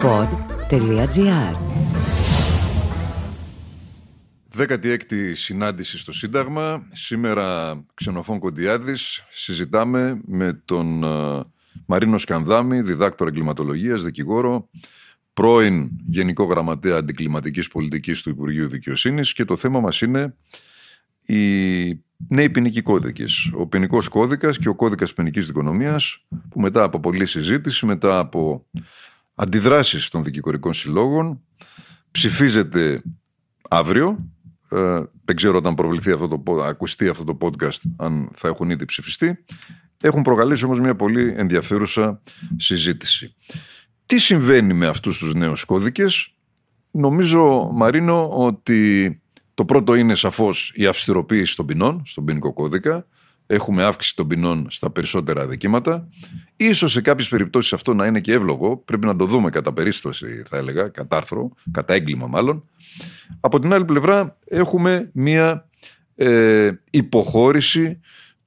pod.gr 16η συνάντηση στο Σύνταγμα. Σήμερα Ξενοφών Κοντιάδης συζητάμε με τον ε, Μαρίνο Σκανδάμι, διδάκτορα εγκληματολογίας, δικηγόρο, πρώην Γενικό Γραμματέα Αντικλιματικής Πολιτικής του Υπουργείου Δικαιοσύνης και το θέμα μας είναι οι νέοι ποινικοί κώδικες. Ο ποινικός κώδικας και ο κώδικας ποινικής δικονομίας, που μετά από πολλή συζήτηση, μετά από αντιδράσεις των δικηγορικών συλλόγων, ψηφίζεται αύριο. Ε, δεν ξέρω όταν προβληθεί αυτό το, ακουστεί αυτό το podcast, αν θα έχουν ήδη ψηφιστεί. Έχουν προκαλέσει όμως μια πολύ ενδιαφέρουσα συζήτηση. Τι συμβαίνει με αυτούς τους νέους κώδικες; Νομίζω, Μαρίνο, ότι το πρώτο είναι σαφώς η αυστηροποίηση των ποινών στον ποινικό κώδικα. Έχουμε αύξηση των ποινών στα περισσότερα αδικήματα. Ίσως σε κάποιες περιπτώσεις αυτό να είναι και εύλογο. Πρέπει να το δούμε κατά περίσταση, θα έλεγα, κατά άρθρο, κατά έγκλημα μάλλον. Από την άλλη πλευρά έχουμε μία ε, υποχώρηση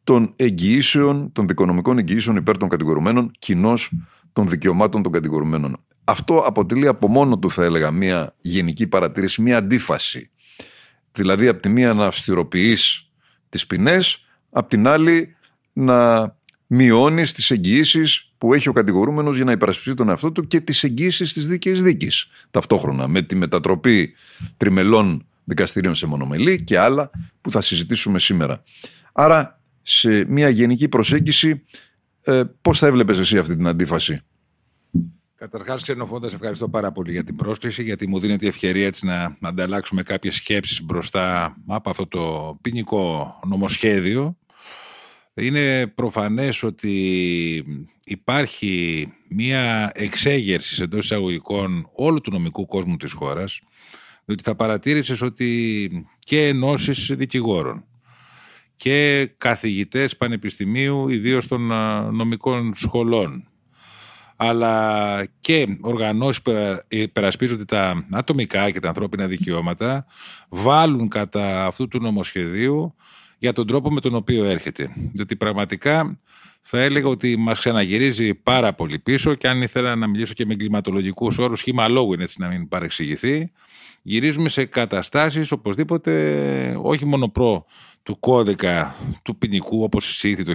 των εγγυήσεων, των δικονομικών εγγυήσεων υπέρ των κατηγορουμένων, κοινώς των δικαιωμάτων των κατηγορουμένων. Αυτό αποτελεί από μόνο του, θα έλεγα, μια γενική παρατήρηση, μια αντίφαση. Δηλαδή, από τη μία να αυστηροποιείς τις ποινές, απ' την άλλη να μειώνεις τις εγγυήσεις που έχει ο κατηγορούμενος για να υπερασπιστεί τον εαυτό του και τις εγγύσει της δίκαιης δίκης. Ταυτόχρονα με τη μετατροπή τριμελών δικαστηρίων σε μονομελή και άλλα που θα συζητήσουμε σήμερα. Άρα σε μια γενική προσέγγιση ε, πώς θα έβλεπες εσύ αυτή την αντίφαση; Καταρχάς ξενοφώντας, ευχαριστώ πάρα πολύ για την πρόσκληση γιατί μου δίνεται η ευκαιρία έτσι να, να ανταλλάξουμε κάποιες σκέψεις μπροστά από αυτό το ποινικό νομοσχέδιο. Είναι προφανές ότι υπάρχει μία εξέγερση εντός εισαγωγικών όλου του νομικού κόσμου της χώρας διότι θα παρατήρησες ότι και ενώσεις δικηγόρων και καθηγητές πανεπιστημίου, ιδίως των νομικών σχολών. Αλλά και οργανώσεις που υπερασπίζονται τα ατομικά και τα ανθρώπινα δικαιώματα βάλουν κατά αυτού του νομοσχεδίου για τον τρόπο με τον οποίο έρχεται. Διότι πραγματικά θα έλεγα ότι μας ξαναγυρίζει πάρα πολύ πίσω και αν ήθελα να μιλήσω και με εγκληματολογικούς όρους, σχήμα λόγου είναι έτσι να μην παρεξηγηθεί, γυρίζουμε σε καταστάσεις οπωσδήποτε όχι μόνο προ του κώδικα του ποινικού όπως εισήχθη το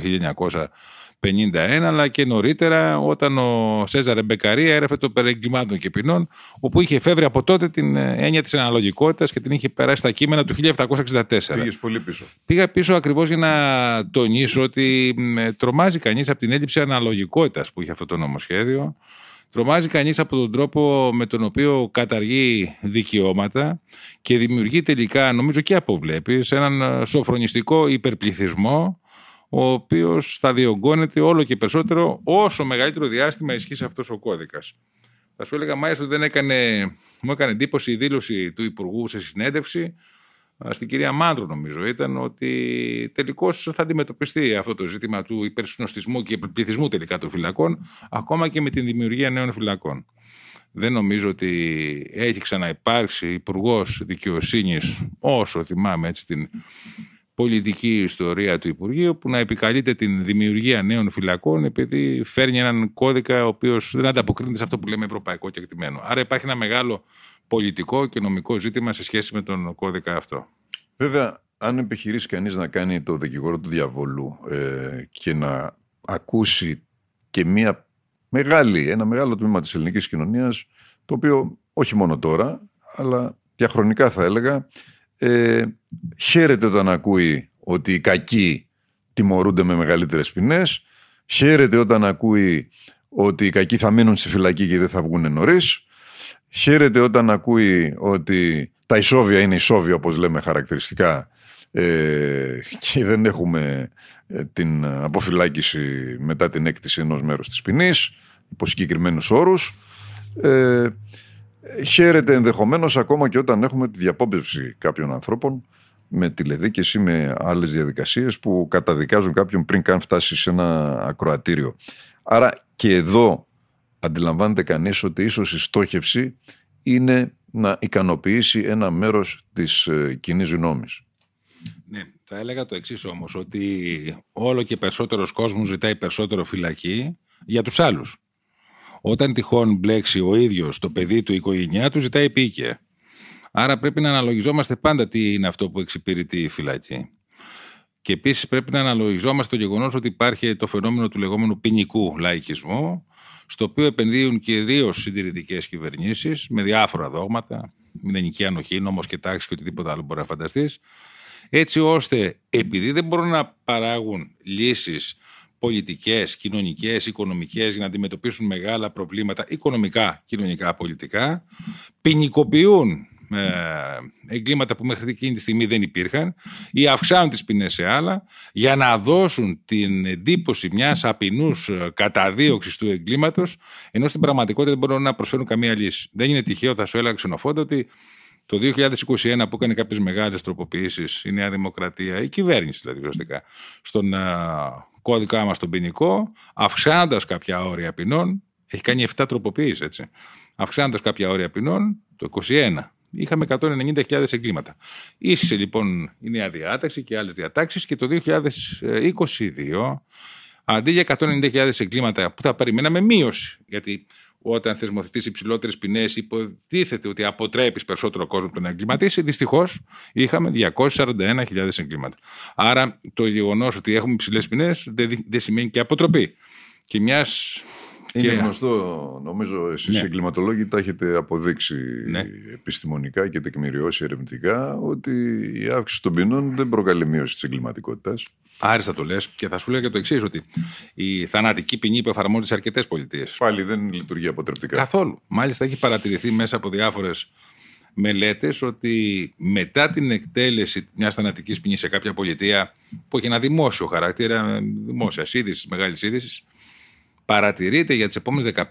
1951 αλλά και νωρίτερα όταν ο Σέζαρ Μπεκαρία έγραφε το περιγκλημάτων και ποινών όπου είχε φεύγει από τότε την έννοια της αναλογικότητας και την είχε περάσει στα κείμενα του 1764. Πήγες πολύ πίσω. Πήγα πίσω ακριβώς για να τονίσω ότι τρομάζει κανείς από την έλλειψη αναλογικότητας που είχε αυτό το νομοσχέδιο Τρομάζει κανείς από τον τρόπο με τον οποίο καταργεί δικαιώματα και δημιουργεί τελικά, νομίζω και αποβλέπεις, έναν σοφρονιστικό υπερπληθυσμό ο οποίος θα διωγγώνεται όλο και περισσότερο όσο μεγαλύτερο διάστημα ισχύει αυτός ο κώδικας. Θα σου έλεγα μάλιστα ότι δεν έκανε, μου έκανε εντύπωση η δήλωση του Υπουργού σε συνέντευξη στην κυρία Μάντρο νομίζω ήταν ότι τελικώς θα αντιμετωπιστεί αυτό το ζήτημα του υπερσυνοστισμού και υπερπληθυσμού τελικά των φυλακών ακόμα και με την δημιουργία νέων φυλακών. Δεν νομίζω ότι έχει ξαναυπάρξει υπουργός δικαιοσύνης, όσο θυμάμαι έτσι την πολιτική ιστορία του Υπουργείου, που να επικαλείται την δημιουργία νέων φυλακών, επειδή φέρνει έναν κώδικα ο οποίος δεν ανταποκρίνεται σε αυτό που λέμε ευρωπαϊκό κεκτημένο. Άρα υπάρχει ένα μεγάλο πολιτικό και νομικό ζήτημα σε σχέση με τον κώδικα αυτό. Βέβαια, αν επιχειρήσει κανείς να κάνει το δικηγόρο του διαβολού ε, και να ακούσει και μια μεγάλη, ένα μεγάλο τμήμα της ελληνικής κοινωνίας, το οποίο όχι μόνο τώρα, αλλά διαχρονικά θα έλεγα, ε, χαίρεται όταν ακούει ότι οι κακοί τιμωρούνται με μεγαλύτερες ποινές, χαίρεται όταν ακούει ότι οι κακοί θα μείνουν στη φυλακή και δεν θα βγουν νωρίς, Χαίρεται όταν ακούει ότι τα ισόβια είναι ισόβια όπως λέμε χαρακτηριστικά ε, και δεν έχουμε ε, την αποφυλάκηση μετά την έκτηση ενός μέρους της ποινής υπό συγκεκριμένους όρους. Ε, χαίρεται ενδεχομένως ακόμα και όταν έχουμε τη διαπόμπευση κάποιων ανθρώπων με τηλεδίκηση, με άλλες διαδικασίες που καταδικάζουν κάποιον πριν καν φτάσει σε ένα ακροατήριο. Άρα και εδώ αντιλαμβάνεται κανείς ότι ίσως η στόχευση είναι να ικανοποιήσει ένα μέρος της ε, κοινή γνώμης. Ναι, θα έλεγα το εξής όμως, ότι όλο και περισσότερος κόσμος ζητάει περισσότερο φυλακή για τους άλλους. Όταν τυχόν μπλέξει ο ίδιος το παιδί του, η οικογένειά του, ζητάει επίκαια. Άρα πρέπει να αναλογιζόμαστε πάντα τι είναι αυτό που εξυπηρετεί η φυλακή. Και επίσης πρέπει να αναλογιζόμαστε το γεγονός ότι υπάρχει το φαινόμενο του λεγόμενου ποινικού λαϊκισμού, στο οποίο επενδύουν κυρίως συντηρητικές κυβερνήσεις με διάφορα δόγματα, μηδενική ανοχή, νόμος και τάξη και οτιδήποτε άλλο μπορεί να φανταστείς, έτσι ώστε επειδή δεν μπορούν να παράγουν λύσεις πολιτικές, κοινωνικές, οικονομικές για να αντιμετωπίσουν μεγάλα προβλήματα οικονομικά, κοινωνικά, πολιτικά, ποινικοποιούν ε, εγκλήματα που μέχρι εκείνη τη στιγμή δεν υπήρχαν ή αυξάνουν τις ποινές σε άλλα για να δώσουν την εντύπωση μιας απεινούς ε, καταδίωξης του εγκλήματος ενώ στην πραγματικότητα δεν μπορούν να προσφέρουν καμία λύση. Δεν είναι τυχαίο, θα σου έλεγα ξενοφόντα, ότι το 2021 που έκανε κάποιες μεγάλες τροποποιήσεις η Νέα Δημοκρατία, η κυβέρνηση δηλαδή ουσιαστικά, στον ε, κώδικα μας τον ποινικό, αυξάνοντας κάποια όρια ποινών, έχει κάνει 7 τροποποιήσεις έτσι, αυξάνοντας κάποια όρια ποινών το 2021 είχαμε 190.000 εγκλήματα. Ίσχυσε λοιπόν η νέα διάταξη και άλλες διατάξεις και το 2022 αντί για 190.000 εγκλήματα που θα περιμέναμε μείωση. Γιατί όταν θεσμοθετείς υψηλότερες ποινές, υποτίθεται ότι αποτρέπεις περισσότερο κόσμο τον να εγκληματίσει. Δυστυχώς είχαμε 241.000 εγκλήματα. Άρα το γεγονός ότι έχουμε υψηλές ποινές δεν σημαίνει και αποτροπή. Και μιας είναι και... γνωστό, νομίζω, εσείς ναι. οι εγκληματολόγοι τα έχετε αποδείξει ναι. επιστημονικά και τεκμηριώσει ερευνητικά ότι η αύξηση των ποινών δεν προκαλεί μείωση της εγκληματικότητας. Άριστα το λες και θα σου λέω και το εξής ότι η θανατική ποινή που εφαρμόζεται σε αρκετές πολιτείες. Πάλι δεν λειτουργεί αποτρεπτικά. Καθόλου. Μάλιστα έχει παρατηρηθεί μέσα από διάφορες μελέτες ότι μετά την εκτέλεση μιας θανατικής ποινής σε κάποια πολιτεία που έχει ένα δημόσιο χαρακτήρα, δημόσιας είδησης, μεγάλης είδησης, παρατηρείται για τις επόμενες 15-20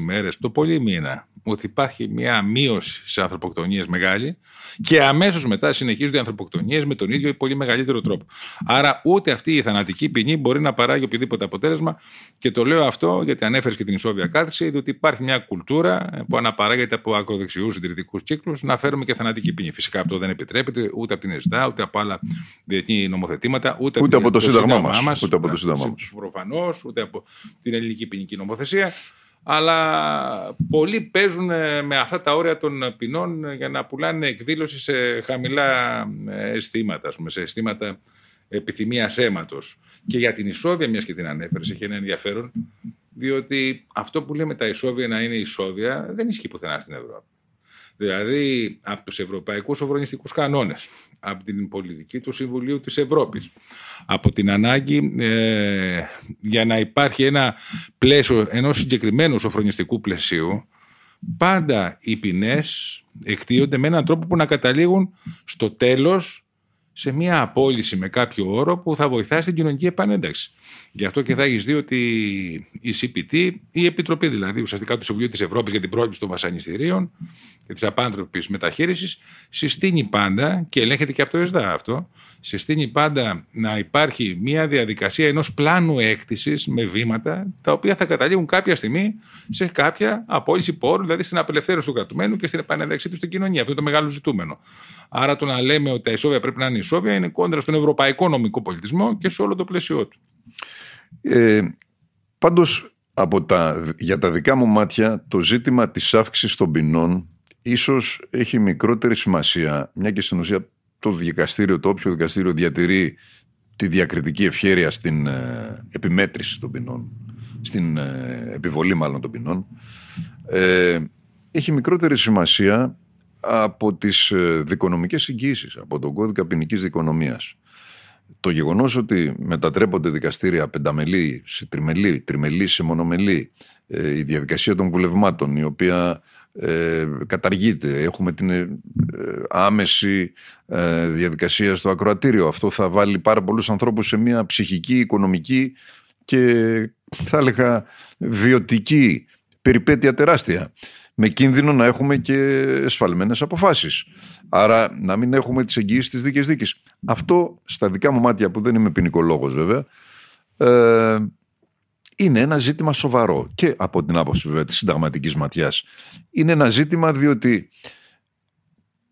μέρες, το πολύ μήνα, ότι υπάρχει μια μείωση σε ανθρωποκτονίες μεγάλη και αμέσως μετά συνεχίζονται οι ανθρωποκτονίες με τον ίδιο ή πολύ μεγαλύτερο τρόπο. Άρα ούτε αυτή η θανατική ποινή μπορεί να παράγει οποιοδήποτε αποτέλεσμα και το λέω αυτό γιατί ανέφερες και την ισόβια κάθριση, διότι υπάρχει μια κουλτούρα που αναπαράγεται από ακροδεξιούς συντηρητικού κύκλους να φέρουμε και θανατική ποινή. Φυσικά αυτό δεν επιτρέπεται ούτε από την ΕΣΔΑ, ούτε από άλλα διεθνή νομοθετήματα, ούτε, ούτε από το Σύνταγμά μας. Ούτε από το Σύνταγμά μας. Προφανώς, ούτε από την ελληνική ποινική νομοθεσία αλλά πολλοί παίζουν με αυτά τα όρια των ποινών για να πουλάνε εκδήλωση σε χαμηλά αισθήματα, πούμε, σε αισθήματα επιθυμίας αίματος. Και για την ισόβια, μιας και την ανέφερες, έχει ένα ενδιαφέρον, διότι αυτό που λέμε τα ισόβια να είναι ισόβια δεν ισχύει πουθενά στην Ευρώπη. Δηλαδή από τους ευρωπαϊκούς σοφρονιστικούς κανόνες, από την πολιτική του Συμβουλίου της Ευρώπης, από την ανάγκη ε, για να υπάρχει ένα πλαίσιο ενός συγκεκριμένου σοφρονιστικού πλαισίου, πάντα οι ποινές εκτίονται με έναν τρόπο που να καταλήγουν στο τέλος σε μια απόλυση με κάποιο όρο που θα βοηθάει στην κοινωνική επανένταξη. Γι' αυτό και θα έχεις δει ότι η CPT, η Επιτροπή δηλαδή ουσιαστικά του Συμβουλίου της Ευρώπης για την πρόληψη των βασανιστήριων και τη απάνθρωπης μεταχείρισης, συστήνει πάντα και ελέγχεται και από το ΕΣΔΑ αυτό, συστήνει πάντα να υπάρχει μια διαδικασία ενός πλάνου έκτησης με βήματα τα οποία θα καταλήγουν κάποια στιγμή σε κάποια απόλυση πόρου, δηλαδή στην απελευθέρωση του κρατουμένου και στην επανένταξή του στην κοινωνία. Αυτό είναι το μεγάλο ζητούμενο. Άρα το να λέμε ότι τα ισόβια πρέπει να είναι ισόβια είναι κόντρα στον ευρωπαϊκό νομικό πολιτισμό και σε όλο το πλαίσιο του. Ε, πάντως από τα, για τα δικά μου μάτια το ζήτημα της αύξησης των ποινών ίσως έχει μικρότερη σημασία μια και στην ουσία το δικαστήριο, το όποιο δικαστήριο διατηρεί τη διακριτική ευχέρεια στην ε, επιμέτρηση των ποινών, στην ε, επιβολή μάλλον των ποινών, ε, έχει μικρότερη σημασία από τις ε, δικονομικές εγγύησεις, από τον κώδικα ποινικής δικονομίας. Το γεγονός ότι μετατρέπονται δικαστήρια πενταμελή σε τριμελή, τριμελή σε μονομελή, ε, η διαδικασία των βουλευμάτων, η οποία ε, καταργείται. Έχουμε την ε, άμεση διαδικασία στο ακροατήριο. Αυτό θα βάλει πάρα πολλούς ανθρώπους σε μια ψυχική, οικονομική και θα έλεγα βιωτική περιπέτεια τεράστια με κίνδυνο να έχουμε και εσφαλμένες αποφάσεις. Άρα να μην έχουμε τις εγγύησεις της δίκης δίκης. Αυτό στα δικά μου μάτια που δεν είμαι ποινικολόγος βέβαια ε, είναι ένα ζήτημα σοβαρό και από την άποψη βέβαια της συνταγματικής ματιάς. Είναι ένα ζήτημα διότι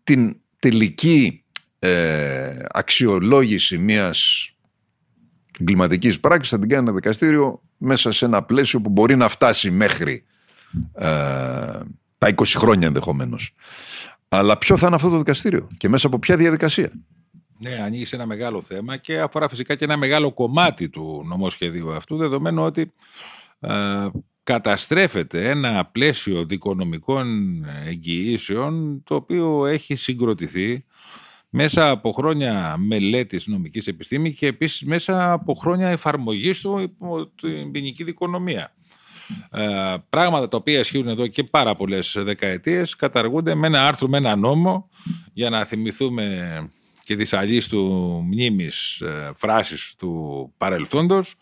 την τελική ε, αξιολόγηση μιας εγκληματικής πράξης θα την κάνει ένα δικαστήριο μέσα σε ένα πλαίσιο που μπορεί να φτάσει μέχρι ε, τα 20 χρόνια ενδεχομένως. Αλλά ποιο θα είναι αυτό το δικαστήριο και μέσα από ποια διαδικασία; Ναι, ανοίγεις ένα μεγάλο θέμα και αφορά φυσικά και ένα μεγάλο κομμάτι του νομοσχεδίου αυτού, δεδομένου ότι ε, καταστρέφεται ένα πλαίσιο δικονομικών εγγυήσεων το οποίο έχει συγκροτηθεί μέσα από χρόνια μελέτης νομικής επιστήμης και επίσης μέσα από χρόνια εφαρμογής του υπό την ποινική δικονομία. Ε, πράγματα τα οποία ισχύουν εδώ και πάρα πολλές δεκαετίες καταργούνται με ένα άρθρο, με ένα νόμο για να θυμηθούμε και τις αλλής του μνήμης ε, φράσεις του παρελθόντος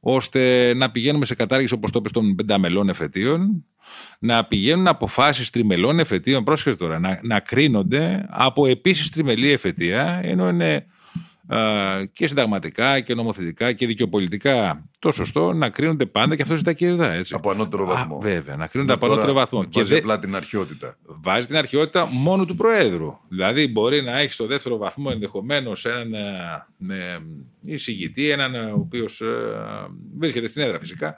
ώστε να πηγαίνουμε σε κατάργηση όπως το είπες των πενταμελών εφετείων να πηγαίνουν αποφάσεις τριμελών εφετείων πρόσχεστε τώρα, να, να κρίνονται από επίσης τριμελή εφετεία ενώ είναι και συνταγματικά και νομοθετικά και δικαιοπολιτικά το σωστό να κρίνονται πάντα και αυτό ζητά και ΕΡΔΑ. Έτσι. Από ανώτερο βαθμό. Α, βέβαια, να κρίνονται από ανώτερο βαθμό. Βάζει και απλά την αρχαιότητα. Βάζει την αρχαιότητα μόνο του Προέδρου. Δηλαδή, μπορεί να έχει στο δεύτερο βαθμό ενδεχομένως έναν ε, εισηγητή, έναν ο οποίος ε, βρίσκεται στην έδρα φυσικά,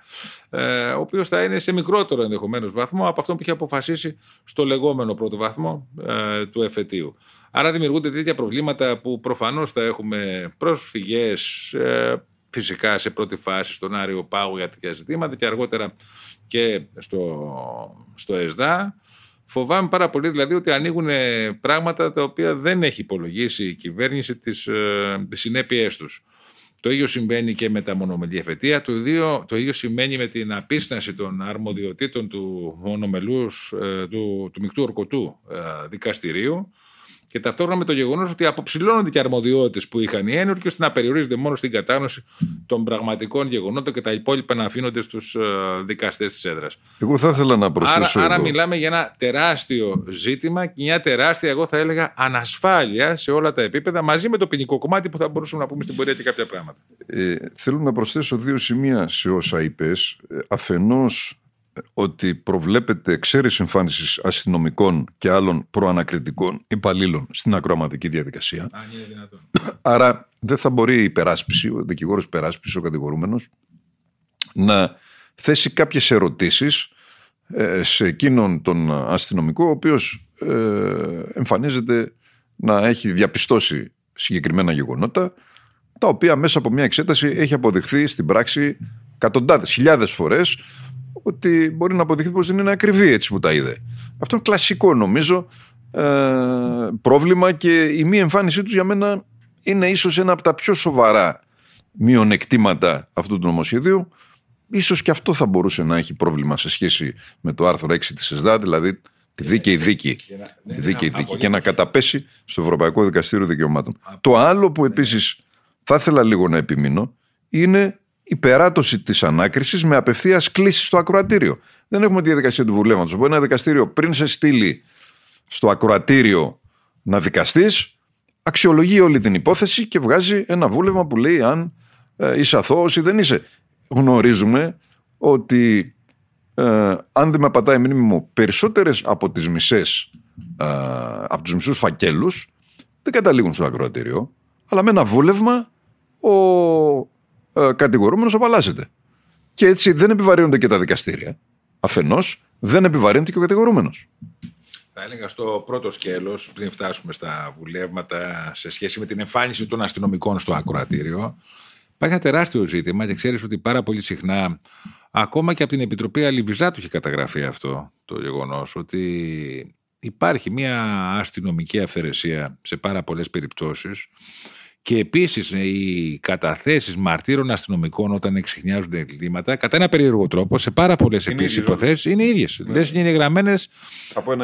ε, ο οποίος θα είναι σε μικρότερο ενδεχομένως βαθμό από αυτό που έχει αποφασίσει στο λεγόμενο πρώτο βαθμό ε, του εφετείου. Άρα δημιουργούνται τέτοια προβλήματα που προφανώς θα έχουμε πρόσφυγες ε, φυσικά σε πρώτη φάση στον Άριο Πάγο για τέτοια ζητήματα και αργότερα και στο, στο ΕΣΔΑ. Φοβάμαι πάρα πολύ δηλαδή ότι ανοίγουν πράγματα τα οποία δεν έχει υπολογίσει η κυβέρνηση τις, ε, τις συνέπειές τους. Το ίδιο συμβαίνει και με τα μονομελή εφετεία. Το ίδιο, το ίδιο σημαίνει με την απίσταση των αρμοδιοτήτων του μονομελούς, ε, του, του μεικτού ορκωτού δικαστηρίου και ταυτόχρονα με το γεγονός ότι αποψηλώνονται και αρμοδιότητες που είχαν οι ένορκοι ώστε να περιορίζονται μόνο στην κατάγνωση των πραγματικών γεγονότων και τα υπόλοιπα να αφήνονται στους ε, δικαστές της έδρας. Εγώ θα ήθελα να προσθέσω. Άρα, άρα μιλάμε για ένα τεράστιο ζήτημα και μια τεράστια, εγώ θα έλεγα, ανασφάλεια σε όλα τα επίπεδα μαζί με το ποινικό κομμάτι που θα μπορούσαμε να πούμε στην πορεία και κάποια πράγματα. Ε, θέλω να προσθέσω δύο σημεία σε όσα είπες. Ε, Αφενός, ότι προβλέπεται εξαίρεση εμφάνισης αστυνομικών και άλλων προανακριτικών υπαλλήλων στην ακροαματική διαδικασία. Αν είναι δυνατόν. Άρα δεν θα μπορεί η υπεράσπιση, ο δικηγόρος υπεράσπισης, ο κατηγορούμενος, να θέσει κάποιες ερωτήσεις ε, σε εκείνον τον αστυνομικό, ο οποίος ε, εμφανίζεται να έχει διαπιστώσει συγκεκριμένα γεγονότα, τα οποία μέσα από μια εξέταση έχει αποδειχθεί στην πράξη εκατοντάδες, χιλιάδες φορές ότι μπορεί να αποδειχθεί πως δεν είναι ακριβή έτσι που τα είδε. Αυτό είναι κλασικό νομίζω ε, πρόβλημα και η μη εμφάνισή τους για μένα είναι ίσως ένα από τα πιο σοβαρά μειονεκτήματα αυτού του νομοσχεδίου. Ίσως και αυτό θα μπορούσε να έχει πρόβλημα σε σχέση με το άρθρο 6 της ΕΣΔΑ, δηλαδή τη δίκαιη δίκη, τη δίκαιη δίκη και να καταπέσει στο Ευρωπαϊκό Δικαστήριο Δικαιωμάτων. Το άλλο που επίσης θα ήθελα λίγο να επιμείνω είναι η περάτωση της ανάκρισης με απευθείας κλίση στο ακροατήριο. Δεν έχουμε τη διαδικασία του βουλεύματος. Μπορεί ένα δικαστήριο πριν σε στείλει στο ακροατήριο να δικαστείς, αξιολογεί όλη την υπόθεση και βγάζει ένα βούλευμα που λέει αν ε, είσαι αθώος ή δεν είσαι. Γνωρίζουμε ότι ε, αν δεν με πατάει μνήμη μου, περισσότερες από τις μισές ε, από τους μισούς φακέλους δεν καταλήγουν στο ακροατήριο, αλλά με ένα βούλευμα ο ε, κατηγορούμενος απαλλάσσεται. Και έτσι δεν επιβαρύνονται και τα δικαστήρια. Αφενός, δεν επιβαρύνεται και ο κατηγορούμενος. Θα έλεγα στο πρώτο σκέλος, πριν φτάσουμε στα βουλεύματα, σε σχέση με την εμφάνιση των αστυνομικών στο ακροατήριο, υπάρχει ένα τεράστιο ζήτημα και ξέρεις ότι πάρα πολύ συχνά, ακόμα και από την Επιτροπή Αλιβιζά του έχει καταγραφεί αυτό το γεγονός, ότι υπάρχει μια αστυνομική αυθαιρεσία σε πάρα πολλές περιπτώσεις και επίσης οι καταθέσεις μαρτύρων αστυνομικών όταν εξηχνιάζονται εγκλήματα, κατά ένα περίεργο τρόπο, σε πάρα πολλές επίσης υποθέσεις είναι ίδιες. Ναι. Λες είναι γραμμένες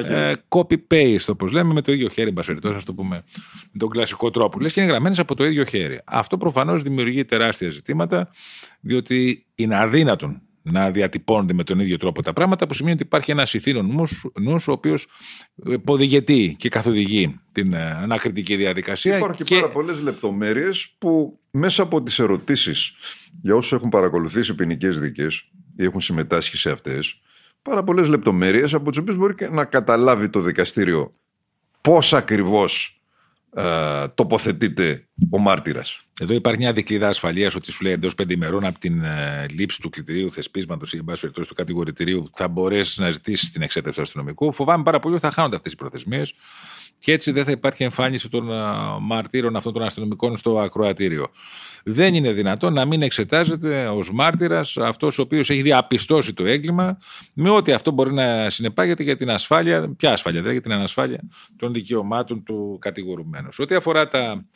ε, copy-paste, όπως λέμε, με το ίδιο χέρι, εν να το πούμε με τον κλασικό τρόπο. Λες και είναι γραμμένες από το ίδιο χέρι. Αυτό προφανώς δημιουργεί τεράστια ζητήματα, διότι είναι αδύνατον να διατυπώνονται με τον ίδιο τρόπο τα πράγματα, που σημαίνει ότι υπάρχει ένας ηθήνων νους, ο οποίος ποδηγετεί και καθοδηγεί την ε, ανακριτική διαδικασία. Υπάρχουν και, πάρα πολλές λεπτομέρειες που μέσα από τις ερωτήσεις για όσους έχουν παρακολουθήσει ποινικές δίκες ή έχουν συμμετάσχει σε αυτές, πάρα πολλές λεπτομέρειες από τις οποίες μπορεί να καταλάβει το δικαστήριο πώς ακριβώς ε, τοποθετείται ο μάρτυρας. Εδώ υπάρχει μια δικλίδα ασφαλείας ότι σου λέει εντός πέντε ημερών από την ε, λήψη του κλητηρίου, θεσπίσματος ή εν πάση περιπτώσει του κατηγορητηρίου θα μπορέσεις να ζητήσεις την εξέταση του αστυνομικού. Φοβάμαι πάρα πολύ ότι θα χάνονται αυτές οι προθεσμίες και έτσι δεν θα υπάρχει εμφάνιση των ε, μαρτύρων αυτών των αστυνομικών στο ακροατήριο. Δεν είναι δυνατόν να μην εξετάζεται ως μάρτυρας αυτός ο οποίος έχει διαπιστώσει το έγκλημα με ό,τι αυτό μπορεί να συνεπάγεται για την ασφάλεια, ποια ασφάλεια, δηλαδή για την ανασφάλεια των δικαιωμάτων του κατηγορουμένου. Σε ό,τι αφορά τα,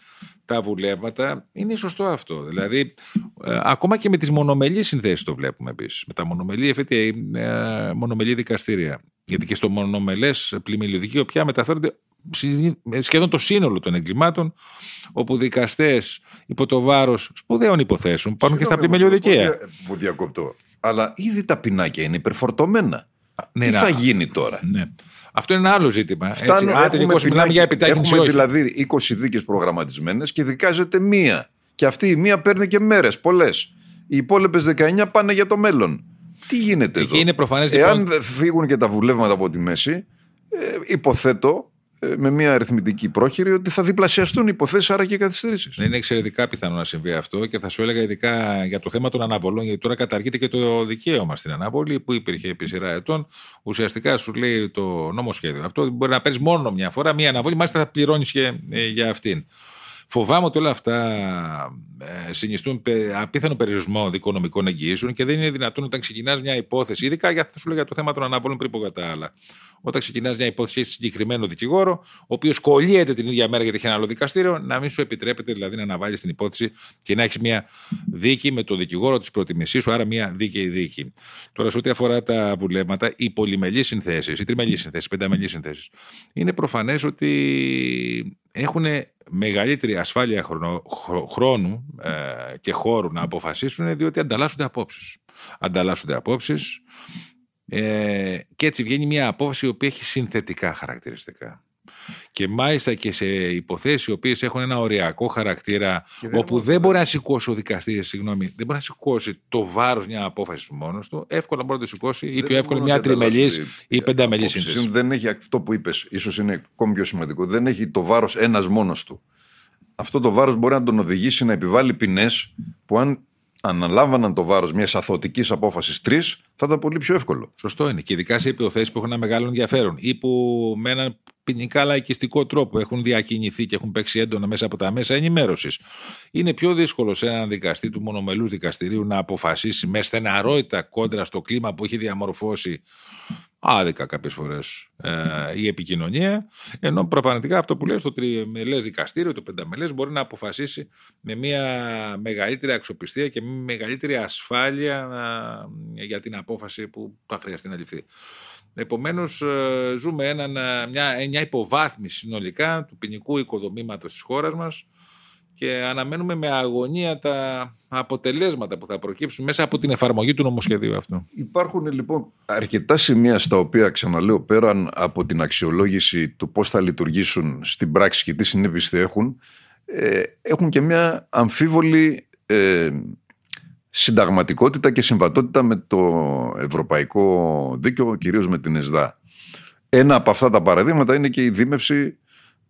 τα βουλεύματα, είναι σωστό αυτό. Δηλαδή, ε, ακόμα και με τις μονομελείς συνθέσεις το βλέπουμε επίσης. Με τα μονομελή, ε, μονομελή δικαστήρια. Γιατί και στο μονομελές πλημμυλιωδικείο πια μεταφέρονται σχεδόν το σύνολο των εγκλημάτων, όπου δικαστές υπό το βάρος σπουδαίων υποθέσεων υπάρχουν και στα πλημελιωδικαία. Που διακόπτω. Αλλά ήδη τα πινάκια είναι υπερφορτωμένα. Ναι, Τι θα γίνει τώρα; Ναι. Αυτό είναι ένα άλλο ζήτημα. Φτάνω, Έτσι, έχουμε, μιλάμε για επιτάχυνση. Έχουμε δηλαδή 20 δίκες προγραμματισμένες και δικάζεται μία. Και αυτή η μία παίρνει και μέρες, πολλές. Οι υπόλοιπες 19 πάνε για το μέλλον. Τι γίνεται Εκεί εδώ; Είναι προφανές, Εάν λοιπόν... φύγουν και τα βουλεύματα από τη μέση, ε, υποθέτω ε, με μια αριθμητική πρόχειρη ότι θα διπλασιαστούν υποθέσεις, άρα και καθυστερήσεις. Είναι εξαιρετικά πιθανό να συμβεί αυτό και θα σου έλεγα ειδικά για το θέμα των αναβολών, γιατί τώρα καταργείται και το δικαίωμα στην αναβολή που υπήρχε επί σειρά ετών. Ουσιαστικά σου λέει το νομοσχέδιο. Αυτό μπορεί να παίρνεις μόνο μια φορά, μια αναβολή, μάλιστα θα πληρώνεις και ε, για αυτήν. Φοβάμαι ότι όλα αυτά ε, συνιστούν απίθανο περιορισμό δικονομικών εγγυήσεων και δεν είναι δυνατόν όταν ξεκινάς μια υπόθεση, ειδικά για, θα σου λέω για το θέμα των αναβόλων πριν πω κατά άλλα. Όταν ξεκινάς μια υπόθεση, έχεις συγκεκριμένο δικηγόρο, ο οποίος κολλιέται την ίδια μέρα γιατί έχει ένα άλλο δικαστήριο, να μην σου επιτρέπεται δηλαδή να αναβάλεις την υπόθεση και να έχεις μια δίκη με το δικηγόρο της προτιμησή σου, άρα μια δίκαιη δίκη. Τώρα, σε ό,τι αφορά τα βουλεύματα, οι πολυμελείς συνθέσεις, οι τριμελείς συνθέσεις, οι πενταμελείς συνθέσεις, είναι προφανές ότι έχουν μεγαλύτερη ασφάλεια χρόνου ε, και χώρου να αποφασίσουν διότι ανταλλάσσονται απόψεις. Ανταλλάσσονται απόψεις ε, και έτσι βγαίνει μια απόφαση η οποία έχει συνθετικά χαρακτηριστικά. Και μάλιστα και σε υποθέσεις οι οποίες έχουν ένα οριακό χαρακτήρα, όπου δεν μπορεί να σηκώσει ο δικαστής, συγγνώμη, δεν μπορεί να σηκώσει το βάρος μια απόφαση μόνος του, εύκολα μπορεί να το σηκώσει ή πιο εύκολα μια τριμελής ή πενταμελής σύνθεση. Δεν έχει αυτό που είπες, ίσως είναι ακόμη πιο σημαντικό. Δεν έχει το βάρος ένας μόνος του. Αυτό το βάρος μπορεί να τον οδηγήσει να επιβάλλει ποινές που αν αναλάμβαναν το βάρος μιας αθωτικής απόφασης τρεις, θα ήταν πολύ πιο εύκολο. Σωστό είναι. Και ειδικά σε υποθέσεις που έχουν ένα μεγάλο ενδιαφέρον ή που με έναν ποινικά λαϊκιστικό τρόπο έχουν διακινηθεί και έχουν παίξει έντονα μέσα από τα μέσα ενημέρωσης. Είναι πιο δύσκολο σε έναν δικαστή του μονομελούς δικαστηρίου να αποφασίσει με στεναρότητα κόντρα στο κλίμα που έχει διαμορφώσει άδικα κάποιες φορές ε, η επικοινωνία. Ενώ προπανητικά αυτό που λέει στο τριμελές δικαστήριο, το πενταμελές, μπορεί να αποφασίσει με μια μεγαλύτερη αξιοπιστία και με μεγαλύτερη ασφάλεια ε, για την απόφαση που θα χρειαστεί να ληφθεί. Επομένως, ε, ζούμε έναν, μια, μια υποβάθμιση συνολικά του ποινικού οικοδομήματος της χώρας μας και αναμένουμε με αγωνία τα αποτελέσματα που θα προκύψουν μέσα από την εφαρμογή του νομοσχεδίου αυτού. Υπάρχουν λοιπόν αρκετά σημεία στα οποία ξαναλέω πέραν από την αξιολόγηση του πώς θα λειτουργήσουν στην πράξη και τι συνέπειες θα έχουν ε, έχουν και μια αμφίβολη ε, συνταγματικότητα και συμβατότητα με το ευρωπαϊκό δίκαιο κυρίως με την ΕΣΔΑ. Ένα από αυτά τα παραδείγματα είναι και η δίμευση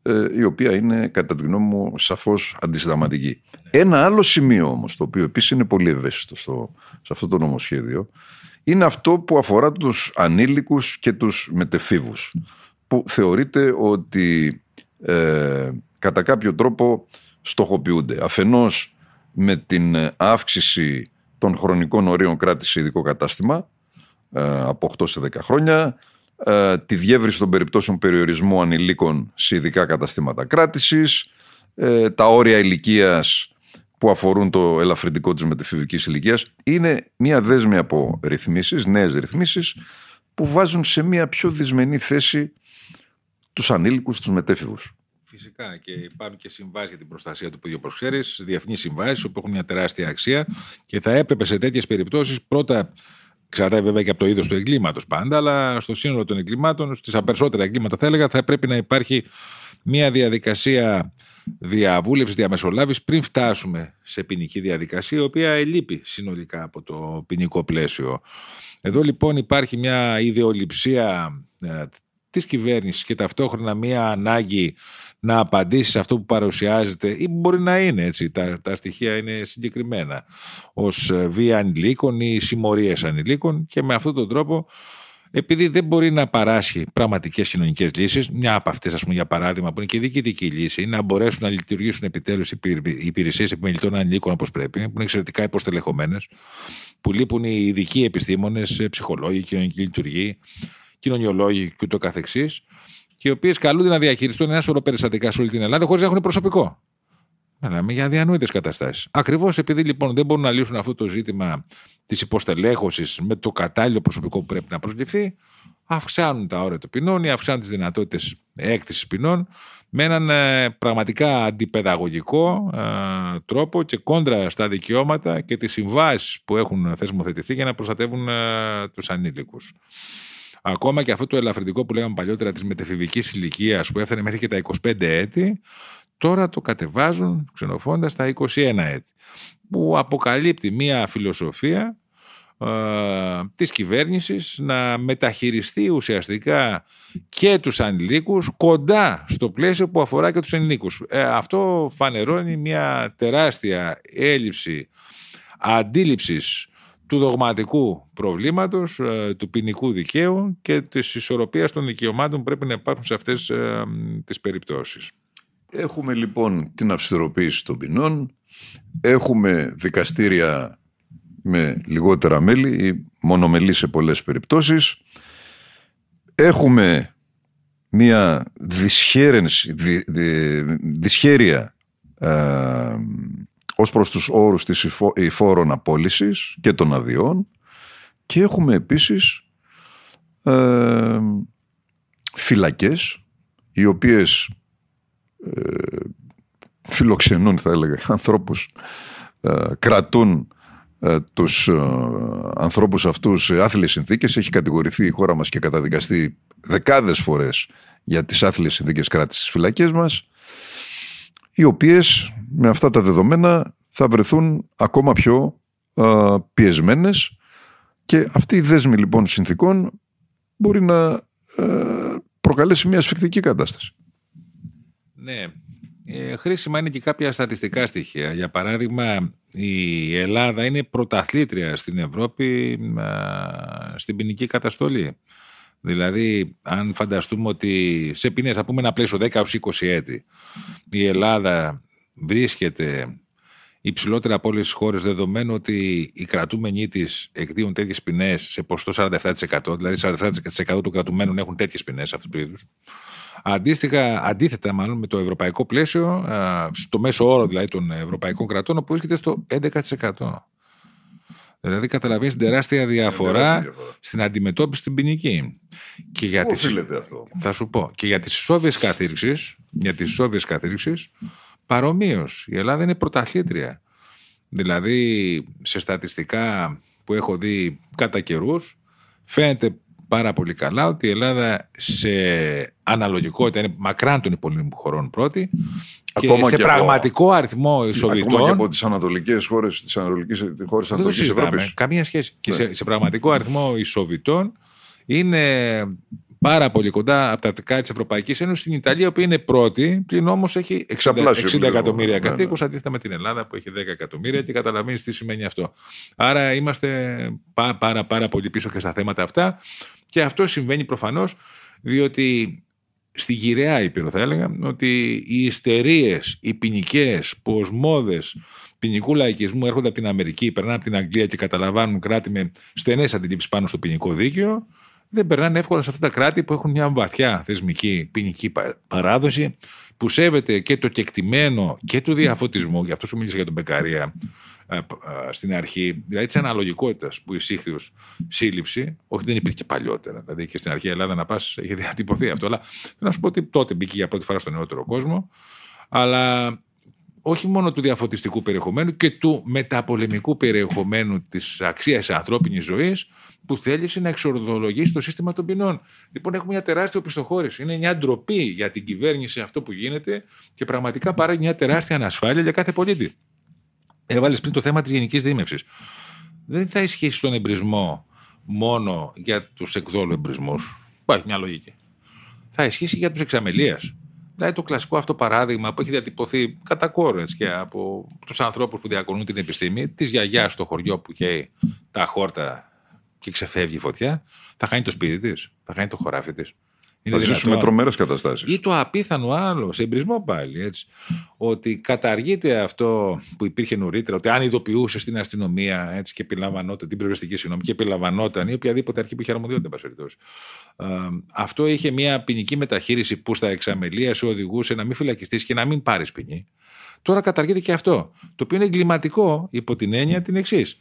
ε, η οποία είναι κατά τη γνώμη μου σαφώς αντισυνταγματική. Ένα άλλο σημείο όμως, το οποίο επίσης είναι πολύ ευαίσθητο στο, σε αυτό το νομοσχέδιο, είναι αυτό που αφορά τους ανήλικους και τους μετεφίβους, που θεωρείται ότι ε, κατά κάποιο τρόπο στοχοποιούνται. Αφενός με την αύξηση των χρονικών ορίων κράτηση σε ειδικό κατάστημα ε, από 8 σε 10 χρόνια, ε, τη διεύρυνση των περιπτώσεων περιορισμού ανηλίκων σε ειδικά καταστήματα κράτησης, ε, τα όρια ηλικίας που αφορούν το ελαφρυντικό της μετεφηβικής ηλικίας. Είναι μια δέσμη από ρυθμίσεις, νέες ρυθμίσεις, που βάζουν σε μια πιο δυσμενή θέση τους ανήλικους, τους μετέφηβους. Φυσικά και υπάρχουν και συμβάσεις για την προστασία του παιδιού, όπως ξέρεις, διεθνείς συμβάσεις που έχουν μια τεράστια αξία και θα έπρεπε σε τέτοιες περιπτώσεις πρώτα Εξαρτάται βέβαια και από το είδος του εγκλήματος πάντα, αλλά στο σύνολο των εγκλημάτων, στι περισσότερα εγκλήματα θα έλεγα, θα πρέπει να υπάρχει μια διαδικασία διαβούλευσης, διαμεσολάβησης πριν φτάσουμε σε ποινική διαδικασία, η οποία ελείπει συνολικά από το ποινικό πλαίσιο. Εδώ λοιπόν υπάρχει μια ιδεολειψία ε, της κυβέρνησης και ταυτόχρονα μία ανάγκη να απαντήσει σε αυτό που παρουσιάζεται ή που μπορεί να είναι έτσι, τα, τα στοιχεία είναι συγκεκριμένα ως ε, βία ανηλίκων ή συμμορίες ανηλίκων και με αυτόν τον τρόπο επειδή δεν μπορεί να παράσχει πραγματικές κοινωνικές λύσεις, μια από αυτές, ας πούμε, για παράδειγμα, που είναι και διοικητική λύση, να μπορέσουν να λειτουργήσουν επιτέλους οι υπηρεσίες επιμελητών ανηλίκων όπως πρέπει, που είναι εξαιρετικά υποστελεχωμένες, που λείπουν οι ειδικοί επιστήμονες, ψυχολόγοι, κοινωνική λειτουργοί, κοινωνιολόγοι κ.ο.κ. και οι οποίες καλούνται να διαχειριστούν ένα σωρό περιστατικά σε όλη την Ελλάδα χωρίς να έχουν προσωπικό. Μιλάμε για αδιανόητες καταστάσεις. Ακριβώς επειδή λοιπόν δεν μπορούν να λύσουν αυτό το ζήτημα της υποστελέχωσης με το κατάλληλο προσωπικό που πρέπει να προσληφθεί, αυξάνουν τα όρια των ποινών ή αυξάνουν τις δυνατότητες έκθεση ποινών με έναν ε, πραγματικά αντιπαιδαγωγικό ε, τρόπο και κόντρα στα δικαιώματα και τις συμβάσεις που έχουν θεσμοθετηθεί για να προστατεύουν ε, τους ανήλικους. Ακόμα και αυτό το ελαφρυντικό που λέγαμε παλιότερα της μετεφηβική ηλικίας που έφτανε μέχρι και τα 25 έτη, τώρα το κατεβάζουν ξενοφώντας στα 21 έτη που αποκαλύπτει μία φιλοσοφία ε, της κυβέρνησης να μεταχειριστεί ουσιαστικά και τους ανηλίκους κοντά στο πλαίσιο που αφορά και τους ενηλίκους. Ε, αυτό φανερώνει μια τεράστια έλλειψη αντίληψης του δογματικού προβλήματος, ε, του ποινικού δικαίου και της ισορροπίας των δικαιωμάτων που πρέπει να υπάρχουν σε αυτές ε, τις περιπτώσεις. Έχουμε λοιπόν την αυστηροποίηση των ποινών, έχουμε δικαστήρια με λιγότερα μέλη ή μονομελή σε πολλές περιπτώσεις, έχουμε μια δυσχέρενση, δυ, δυσχέρεια ε, ως προς τους όρους της υφόρων απόλυσης και των αδειών. Και έχουμε επίσης ε, φυλακές οι οποίες ε, φιλοξενούν θα έλεγα ανθρώπους ε, κρατούν ε, τους ανθρώπους αυτούς σε άθλιες συνθήκες. Έχει κατηγορηθεί η χώρα μας και καταδικαστεί δεκάδες φορές για τις άθλιες συνθήκες κράτησης στις φυλακές μας οι οποίες με αυτά τα δεδομένα θα βρεθούν ακόμα πιο πιεσμένες και αυτή η δέσμη λοιπόν συνθήκων μπορεί να προκαλέσει μια ασφικτική κατάσταση. Ναι. Ε, χρήσιμα είναι και κάποια στατιστικά στοιχεία. Για παράδειγμα, η Ελλάδα είναι πρωταθλήτρια στην Ευρώπη στην ποινική καταστολή. Δηλαδή, αν φανταστούμε ότι σε ποινές, θα πούμε ένα πλαίσιο 10-20 έτη, η Ελλάδα βρίσκεται υψηλότερα από όλες τις χώρες, δεδομένου ότι οι κρατούμενοι της εκδίδουν τέτοιες ποινές σε ποστό 47%, δηλαδή 47% των κρατουμένων έχουν τέτοιες ποινές αυτού του είδους. Αντίστοιχα, αντίθετα μάλλον με το ευρωπαϊκό πλαίσιο, στο μέσο όρο δηλαδή των ευρωπαϊκών κρατών, όπου βρίσκεται στο 11%. Δηλαδή καταλαβαίνεις την τεράστια διαφορά στην αντιμετώπιση στην ποινική. Και για τις... αυτό; Θα σου πω. Και για τις ισόβιες καθήρξει, για τις ισόβιες καθήρξεις, παρομοίως. Η Ελλάδα είναι πρωταθλήτρια. Δηλαδή, σε στατιστικά που έχω δει κατά καιρούς, φαίνεται πάρα πολύ καλά ότι η Ελλάδα σε αναλογικότητα είναι μακράν των υπολείπων χωρών πρώτη και Ακόμα σε πραγματικό αριθμό ισοβητών. Ακόμα και από τις ανατολικές χώρες της Ανατολικής Ευρώπης. Καμία σχέση. Και σε, σε πραγματικό αριθμό ισοβητών είναι πάρα πολύ κοντά από τα κράτη της Ευρωπαϊκής Ένωσης στην Ιταλία, που είναι πρώτη, πλην όμως έχει 60, 60 εκατομμύρια ναι, κατοίκου, ναι. αντίθετα με την Ελλάδα που έχει 10 εκατομμύρια και καταλαβαίνεις τι σημαίνει αυτό. Άρα είμαστε πάρα, πάρα, πάρα πολύ πίσω και στα θέματα αυτά. Και αυτό συμβαίνει προφανώς διότι στη γυραιά Ήπειρο θα έλεγα ότι οι ιστερίες, οι ποινικές, που οσμόδε ποινικού λαϊκισμού έρχονται από την Αμερική, περνάνε από την Αγγλία και καταλαμβάνουν κράτη με στενές αντιλήψεις πάνω στο ποινικό δίκαιο δεν περνάνε εύκολα σε αυτά τα κράτη που έχουν μια βαθιά θεσμική ποινική παράδοση που σέβεται και το κεκτημένο και του διαφωτισμού. Γι' αυτό σου μίλησα για τον Μπεκαρία ε, ε, στην αρχή, δηλαδή της αναλογικότητας που εισήχθη ως σύλληψη. Όχι, δεν υπήρχε παλιότερα. Δηλαδή και στην αρχή Ελλάδα να πας είχε διατυπωθεί αυτό. Αλλά θέλω να σου πω ότι τότε μπήκε για πρώτη φορά στον νεότερο κόσμο. Αλλά όχι μόνο του διαφωτιστικού περιεχομένου και του μεταπολεμικού περιεχομένου της αξίας της ανθρώπινης ζωής που θέλησε να εξορδολογήσει το σύστημα των ποινών. Λοιπόν, έχουμε μια τεράστια οπισθοχώρηση. Είναι μια ντροπή για την κυβέρνηση αυτό που γίνεται και πραγματικά παράγει μια τεράστια ανασφάλεια για κάθε πολίτη. Έβαλες πριν το θέμα της γενικής δίμευσης. Δεν θα ισχύσει τον εμπρισμό μόνο για τους εκδόλου εμπρισμούς. Υπάρχει μια λογική. θα ισχύσει για τους εξαμελίας. Δηλαδή το κλασικό αυτό παράδειγμα που έχει διατυπωθεί κατά κόρο και από τους ανθρώπους που διακονούν την επιστήμη, της γιαγιάς στο χωριό που καίει τα χόρτα και ξεφεύγει η φωτιά, θα χάνει το σπίτι της, θα χάνει το χωράφι της. Είναι θα ζήσουμε τρομερές καταστάσεις. Ή το απίθανο άλλο, σε εμπρισμό πάλι. Έτσι, ότι καταργείται αυτό που υπήρχε νωρίτερα, ότι αν ειδοποιούσε στην αστυνομία έτσι, και επιλαμβανόταν, την πυροσβεστική συγγνώμη, και επιλαμβανόταν ή οποιαδήποτε αρχή που είχε αρμοδιότητα, αυτό είχε μια ποινική μεταχείριση που στα εξαμελία σου οδηγούσε να μην φυλακιστείς και να μην πάρεις ποινή. Τώρα καταργείται και αυτό. Το οποίο είναι εγκληματικό υπό την έννοια την εξής.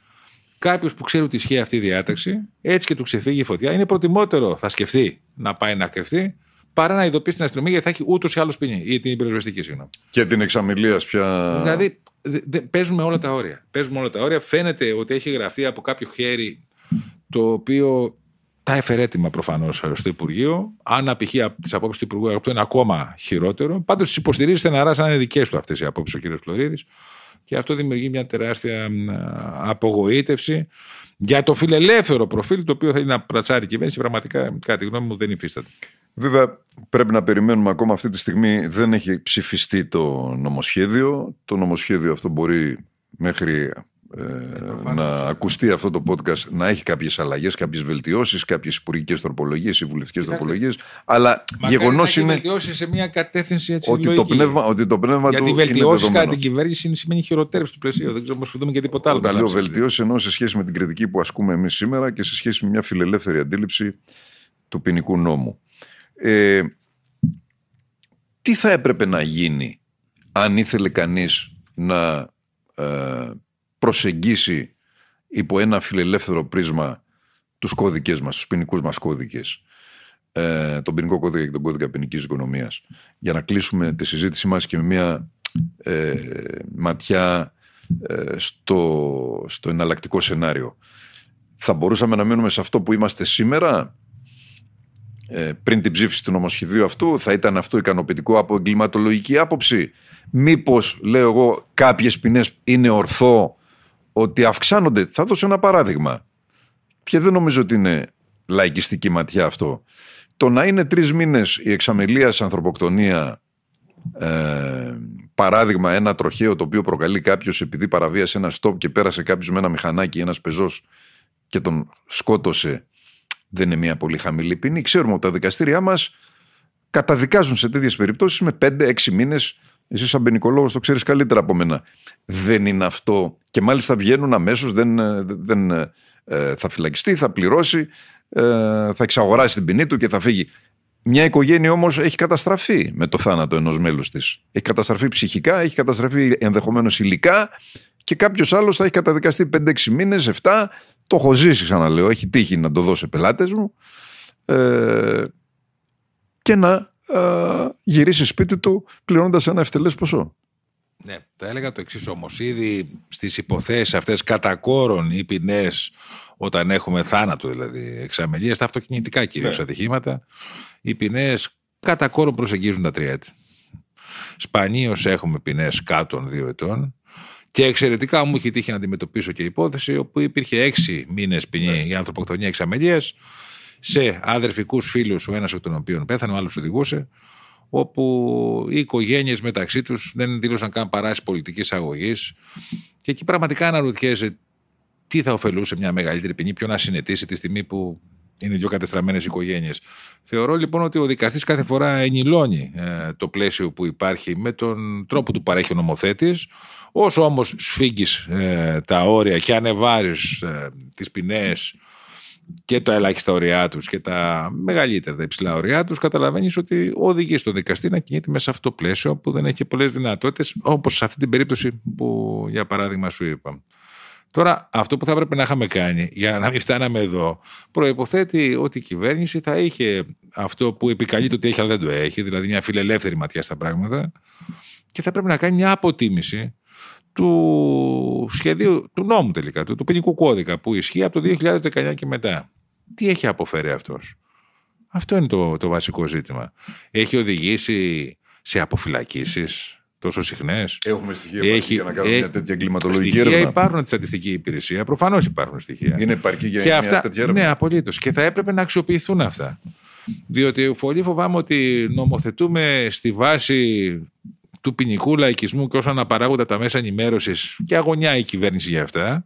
Κάποιος που ξέρει ότι ισχύει αυτή η διάταξη, έτσι και του ξεφύγει η φωτιά, είναι προτιμότερο, θα σκεφτεί να πάει να κρυφτεί, παρά να ειδοποιήσει την αστυνομία γιατί θα έχει ούτως ή άλλως ποινή ή την πυροσβεστική, συγγνώμη. Και την εξαμιλίας πια. Δηλαδή, παίζουμε όλα τα όρια. Παίζουμε όλα τα όρια. Φαίνεται ότι έχει γραφτεί από κάποιο χέρι το οποίο τα έφερε έτοιμα προφανώς στο Υπουργείο. Αν απηχεί από τις απόψεις του Υπουργού, αυτό είναι ακόμα χειρότερο. Πάντως τις υποστηρίζει στεναρά σαν είναι δικές του αυτές οι απόψεις ο κ. Φλωρίδης και αυτό δημιουργεί μια τεράστια απογοήτευση για το φιλελεύθερο προφίλ το οποίο θέλει να πρατσάρει η κυβέρνηση. Πραγματικά, κατά τη γνώμη μου, δεν υφίσταται. Βέβαια, πρέπει να περιμένουμε ακόμα αυτή τη στιγμή. Δεν έχει ψηφιστεί το νομοσχέδιο. Το νομοσχέδιο αυτό μπορεί μέχρι ε, να ακουστεί αυτό το podcast, να έχει κάποιες αλλαγές, κάποιες βελτιώσεις, κάποιες υπουργικές τροπολογίες ή βουλευτικές τροπολογίες. Αλλά γεγονός είναι. βελτιώσει σε μια κατεύθυνση έτσι. Ότι, το πνεύμα, ότι το πνεύμα Γιατί του. Γιατί βελτιώσει κατά την κυβέρνηση σημαίνει χειροτέρευση του πλαισίου. Δεν ξέρω πώ και τίποτα άλλο. Όταν λέω βελτιώσει, εννοώ σε σχέση με την κριτική που ασκούμε εμείς σήμερα και σε σχέση με μια φιλελεύθερη αντίληψη του ποινικού νόμου. Ε, τι θα έπρεπε να γίνει αν ήθελε κανείς να ε, προσεγγίσει υπό ένα φιλελεύθερο πρίσμα τους κώδικες μας, τους ποινικούς μας κώδικες, ε, τον ποινικό κώδικα και τον κώδικα ποινικής οικονομίας, για να κλείσουμε τη συζήτησή μας και με μια ε, ματιά ε, στο, στο εναλλακτικό σενάριο. Θα μπορούσαμε να μείνουμε σε αυτό που είμαστε σήμερα, ε, πριν την ψήφιση του νομοσχεδίου αυτού, θα ήταν αυτό ικανοποιητικό από εγκληματολογική άποψη; Μήπως, λέω εγώ, κάποιες ποινές είναι ορθό ότι αυξάνονται. Θα δώσω ένα παράδειγμα. Και δεν νομίζω ότι είναι λαϊκιστική ματιά αυτό. Το να είναι τρεις μήνες η εξαμελία ανθρωποκτονία, ε, παράδειγμα, ένα τροχαίο το οποίο προκαλεί κάποιος επειδή παραβίασε ένα στόπ και πέρασε κάποιος με ένα μηχανάκι, ένας πεζός και τον σκότωσε, δεν είναι μια πολύ χαμηλή ποινή. Ξέρουμε ότι τα δικαστήριά μας καταδικάζουν σε τέτοιες περιπτώσεις με 5-6 μήνες εσύ, σαν ποινικολόγος, το ξέρεις καλύτερα από μένα. Δεν είναι αυτό. Και μάλιστα βγαίνουν αμέσως, δεν, δεν ε, θα φυλακιστεί, θα πληρώσει, ε, θα εξαγοράσει την ποινή του και θα φύγει. Μια οικογένεια όμως έχει καταστραφεί με το θάνατο ενός μέλους της. Έχει καταστραφεί ψυχικά, έχει καταστραφεί ενδεχομένως υλικά και κάποιος άλλος θα έχει καταδικαστεί 5-6 μήνες, 7. Το έχω ζήσει, ξαναλέω. Έχει τύχει να το δώσει πελάτες μου. Ε, και να γυρίσει σπίτι του πληρώνοντας ένα ευτελές ποσό. Ναι, θα έλεγα το εξής όμως. Ήδη στις υποθέσεις αυτές κατά κόρον οι ποινές, όταν έχουμε θάνατο δηλαδή, εξαμελίε, στα αυτοκινητικά κυρίως ναι. ατυχήματα, οι ποινές κατά κόρον προσεγγίζουν τα τρία έτη. Σπανίως έχουμε ποινές κάτω των δύο ετών. Και εξαιρετικά μου είχε τύχει να αντιμετωπίσω και υπόθεση όπου υπήρχε έξι μήνες ποινή ναι. για ανθρωποκτονία εξαμελία σε αδερφικούς φίλους, ο ένας από τον οποίο πέθανε, ο άλλος οδηγούσε, όπου οι οικογένειες μεταξύ τους δεν δήλωσαν καν παράση πολιτικής αγωγής. Και εκεί πραγματικά αναρωτιέσαι τι θα ωφελούσε μια μεγαλύτερη ποινή, ποιο να συνετίσει τη στιγμή που είναι δύο κατεστραμμένες οικογένειες. Θεωρώ λοιπόν ότι ο δικαστής κάθε φορά ενηλώνει ε, το πλαίσιο που υπάρχει με τον τρόπο του παρέχει ο νομοθέτης. Όσο όμως σφίγγεις ε, τα όρια και ανεβάζει ε, τις ποινές και τα ελάχιστα ωριά τους και τα μεγαλύτερα, τα υψηλά ωριά τους, καταλαβαίνεις ότι οδηγεί στον δικαστή να κινείται μέσα σε αυτό το πλαίσιο που δεν έχει πολλές δυνατότητες, όπως σε αυτή την περίπτωση που για παράδειγμα σου είπα. Τώρα, αυτό που θα έπρεπε να είχαμε κάνει για να μην φτάναμε εδώ, προποθέτει ότι η κυβέρνηση θα είχε αυτό που επικαλείται ότι έχει, αλλά δεν το έχει, δηλαδή μια φιλελεύθερη ματιά στα πράγματα, και θα πρέπει να κάνει μια αποτίμηση του σχεδίου, του νόμου τελικά, του, του ποινικού κώδικα που ισχύει από το 2019 και μετά. Τι έχει αποφέρει αυτός; Αυτό είναι το, το βασικό ζήτημα. Έχει οδηγήσει σε αποφυλακίσεις τόσο συχνές; Έχουμε στοιχεία έχει, για να κάνουμε ε, μια τέτοια εγκληματολογική στοιχεία έρευνα. υπάρχουν τη στατιστική υπηρεσία. Προφανώς υπάρχουν στοιχεία. Είναι επαρκή για και μια αυτά, τέτοια έρευνα; Ναι, απολύτως. Και θα έπρεπε να αξιοποιηθούν αυτά. Διότι πολύ φοβάμαι ότι νομοθετούμε στη βάση του ποινικού λαϊκισμού και όσων αναπαράγονται τα μέσα ενημέρωσης και αγωνιά η κυβέρνηση για αυτά,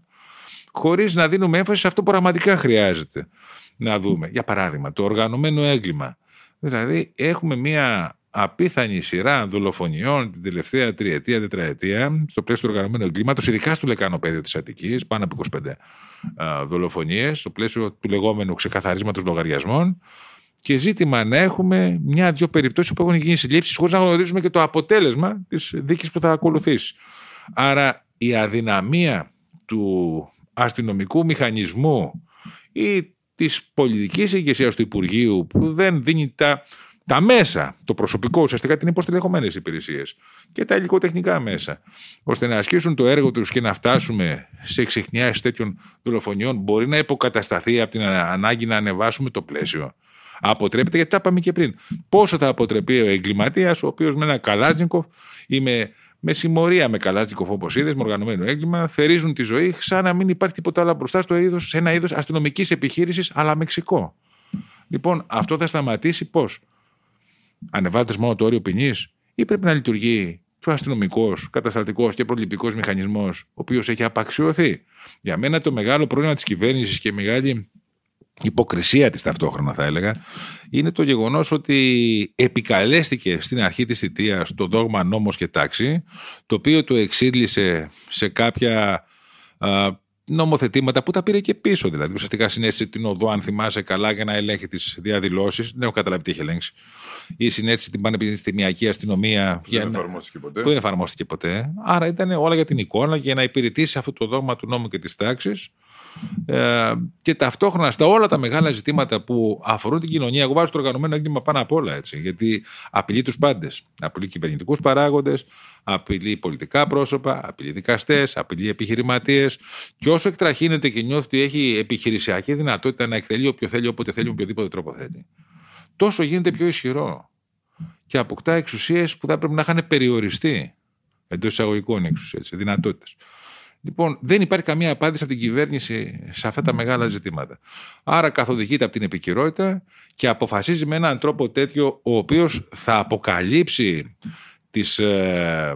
χωρίς να δίνουμε έμφαση σε αυτό που πραγματικά χρειάζεται να δούμε. Για παράδειγμα, το οργανωμένο έγκλημα. Δηλαδή, έχουμε μία απίθανη σειρά δολοφονιών την τελευταία τριετία, τετραετία στο πλαίσιο του οργανωμένου εγκλήματος, ειδικά στο λεκανοπέδιο της Αττικής, πάνω από 25 δολοφονίες, στο πλαίσιο του λεγόμενου ξεκαθαρίσματος λογαριασμών. Και ζήτημα να έχουμε μια-δυο περιπτώσεις που έχουν γίνει συλλήψεις χωρίς να γνωρίζουμε και το αποτέλεσμα της δίκης που θα ακολουθήσει. Άρα η αδυναμία του αστυνομικού μηχανισμού ή της πολιτικής ηγεσίας του Υπουργείου που δεν δίνει τα τα μέσα, το προσωπικό ουσιαστικά την υποστηλεχωμένε υπηρεσίες και τα υλικοτεχνικά μέσα, ώστε να ασκήσουν το έργο τους και να φτάσουμε σε εξεχνιάσει τέτοιων δολοφονιών, μπορεί να υποκατασταθεί από την ανάγκη να ανεβάσουμε το πλαίσιο. Αποτρέπεται, γιατί τα είπαμε και πριν. Πόσο θα αποτρεπεί ο εγκληματίας, ο οποίος με ένα καλάζνικο ή με, με συμμορία με καλάζνικο όπως είδες, με οργανωμένο έγκλημα, θερίζουν τη ζωή σαν να μην υπάρχει τίποτα άλλο μπροστά στο είδος, σε ένα είδος αστυνομικής επιχείρησης, αλλά μεξικό. Λοιπόν, αυτό θα σταματήσει πώς; Ανεβάζοντας μόνο το όριο ποινής, ή πρέπει να λειτουργεί και ο αστυνομικός, κατασταλτικός και προληπτικός μηχανισμός, ο οποίος έχει απαξιωθεί; Για μένα το μεγάλο πρόβλημα της κυβέρνησης και μεγάλη υποκρισία της ταυτόχρονα θα έλεγα είναι το γεγονός ότι επικαλέστηκε στην αρχή της θητείας το δόγμα νόμος και τάξη το οποίο το εξήλυσε σε κάποια νομοθετήματα που τα πήρε και πίσω. Δηλαδή, ουσιαστικά συνέστησε την οδό, αν θυμάσαι καλά, για να ελέγχει τις διαδηλώσεις. Δεν έχω καταλάβει τι έχει ελέγξει. Ή συνέστησε την πανεπιστημιακή αστυνομία. Που δεν εφαρμόστηκε ποτέ. Που δεν εφαρμόστηκε ποτέ. Άρα ήταν όλα για την εικόνα για να υπηρετήσει αυτό το δόγμα του νόμου και της τάξης ε, και ταυτόχρονα στα όλα τα μεγάλα ζητήματα που αφορούν την κοινωνία, εγώ βάζω το οργανωμένο έγκλημα πάνω απ' όλα. Έτσι, γιατί απειλεί τους πάντες. Απειλεί κυβερνητικούς παράγοντες, απειλεί πολιτικά πρόσωπα, απειλεί δικαστές, απειλεί επιχειρηματίες. Και όσο εκτραχύνεται και νιώθει ότι έχει επιχειρησιακή δυνατότητα να εκτελεί όποιο θέλει, όποτε θέλει, με οποιοδήποτε τρόπο θέλει, τόσο γίνεται πιο ισχυρό. Και αποκτά εξουσίες που θα έπρεπε να είχαν περιοριστεί εντός εισαγωγικών εξουσίες, δυνατότητες. Λοιπόν, δεν υπάρχει καμία απάντηση από την κυβέρνηση σε αυτά τα μεγάλα ζητήματα. Άρα καθοδηγείται από την επικυρότητα και αποφασίζει με έναν τρόπο τέτοιο ο οποίος θα αποκαλύψει τις, ε,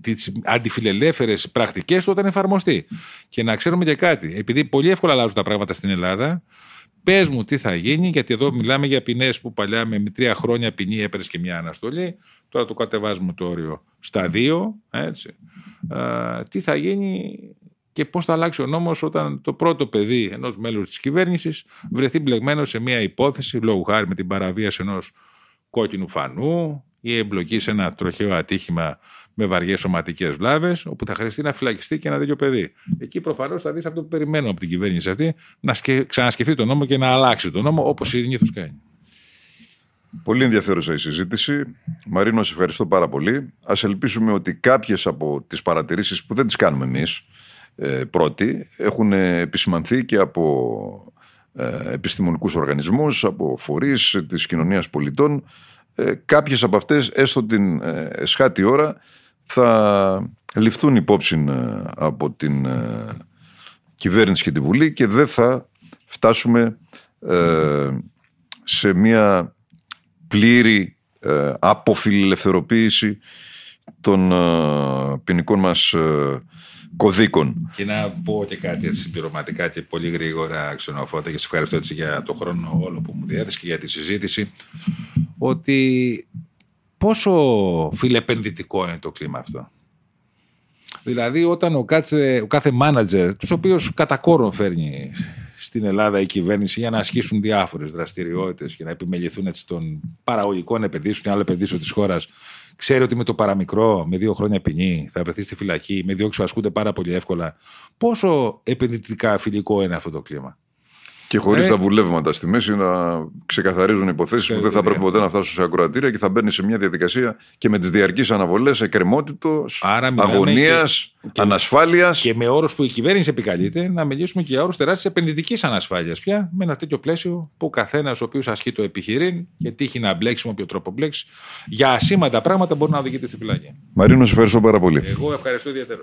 τις αντιφιλελεύθερες πρακτικές όταν εφαρμοστεί. Και να ξέρουμε και κάτι, επειδή πολύ εύκολα αλλάζουν τα πράγματα στην Ελλάδα, πες μου τι θα γίνει, γιατί εδώ μιλάμε για ποινές που παλιά με τρία χρόνια ποινή έπαιρνες και μια αναστολή. Τώρα το κατεβάζουμε το όριο στα δύο. Έτσι. Τι θα γίνει και πώς θα αλλάξει ο νόμος όταν το πρώτο παιδί ενός μέλους της κυβέρνησης βρεθεί μπλεγμένος σε μια υπόθεση λόγω χάρη με την παραβίαση ενός κόκκινου φανού ή εμπλοκή σε ένα τροχαίο ατύχημα με βαριές σωματικές βλάβες, όπου θα χρειαστεί να φυλακιστεί και ένα τέτοιο παιδί. Εκεί προφανώς θα δεις αυτό που περιμένω από την κυβέρνηση αυτή, να ξανασκεφτεί τον νόμο και να αλλάξει τον νόμο όπως συνήθως κάνει. Πολύ ενδιαφέρουσα η συζήτηση. Μαρίνο, σε ευχαριστώ πάρα πολύ. Α ελπίσουμε ότι κάποιες από τις παρατηρήσεις που δεν τις κάνουμε εμείς ε, πρώτοι έχουν επισημανθεί και από ε, επιστημονικούς οργανισμούς, από φορείς της κοινωνίας πολιτών. Ε, κάποιες από αυτές, έστω την ε, εσχάτη ώρα, θα ληφθούν υπόψη ε, από την ε, κυβέρνηση και τη Βουλή και δεν θα φτάσουμε σε μια πλήρη ε, αποφιλελευθεροποίηση των ε, ποινικών μας ε, κωδίκων. Και να πω και κάτι έτσι συμπληρωματικά και πολύ γρήγορα ξενοφώτα και σε ευχαριστώ έτσι για το χρόνο όλο που μου διέθεσε και για τη συζήτηση ότι πόσο φιλεπενδυτικό είναι το κλίμα αυτό. Δηλαδή όταν ο, κάτσε, ο κάθε μάνατζερ, τους οποίους κατά κόρον φέρνει στην Ελλάδα η κυβέρνηση για να ασκήσουν διάφορες δραστηριότητες και να επιμεληθούν έτσι των παραγωγικών επενδύσεων και άλλων επενδύσεων της χώρας, ξέρει ότι με το παραμικρό, με δύο χρόνια ποινή, θα βρεθεί στη φυλακή, με διώξεις ασκούνται πάρα πολύ εύκολα. Πόσο επενδυτικά φιλικό είναι αυτό το κλίμα; Και χωρίς ε, τα βουλεύματα στη μέση να ξεκαθαρίζουν υποθέσεις που δεν θα πρέπει ποτέ να φτάσουν σε ακροατήρια και θα μπαίνει σε μια διαδικασία και με τις διαρκείς αναβολές εκκρεμότητος, αγωνίας, ανασφάλειας. Και με όρους που η κυβέρνηση επικαλείται, να μιλήσουμε και για όρους τεράστια επενδυτικής ανασφάλειας πια, με ένα τέτοιο πλαίσιο που ο καθένας ο οποίος ασκεί το επιχειρήν και τύχει να μπλέξει με όποιο τρόπο μπλέξει, για ασήμαντα πράγματα μπορεί να οδηγείται στη φυλακή. Μαρίνο, ευχαριστώ πάρα πολύ. Εγώ ευχαριστώ ιδιαίτερα.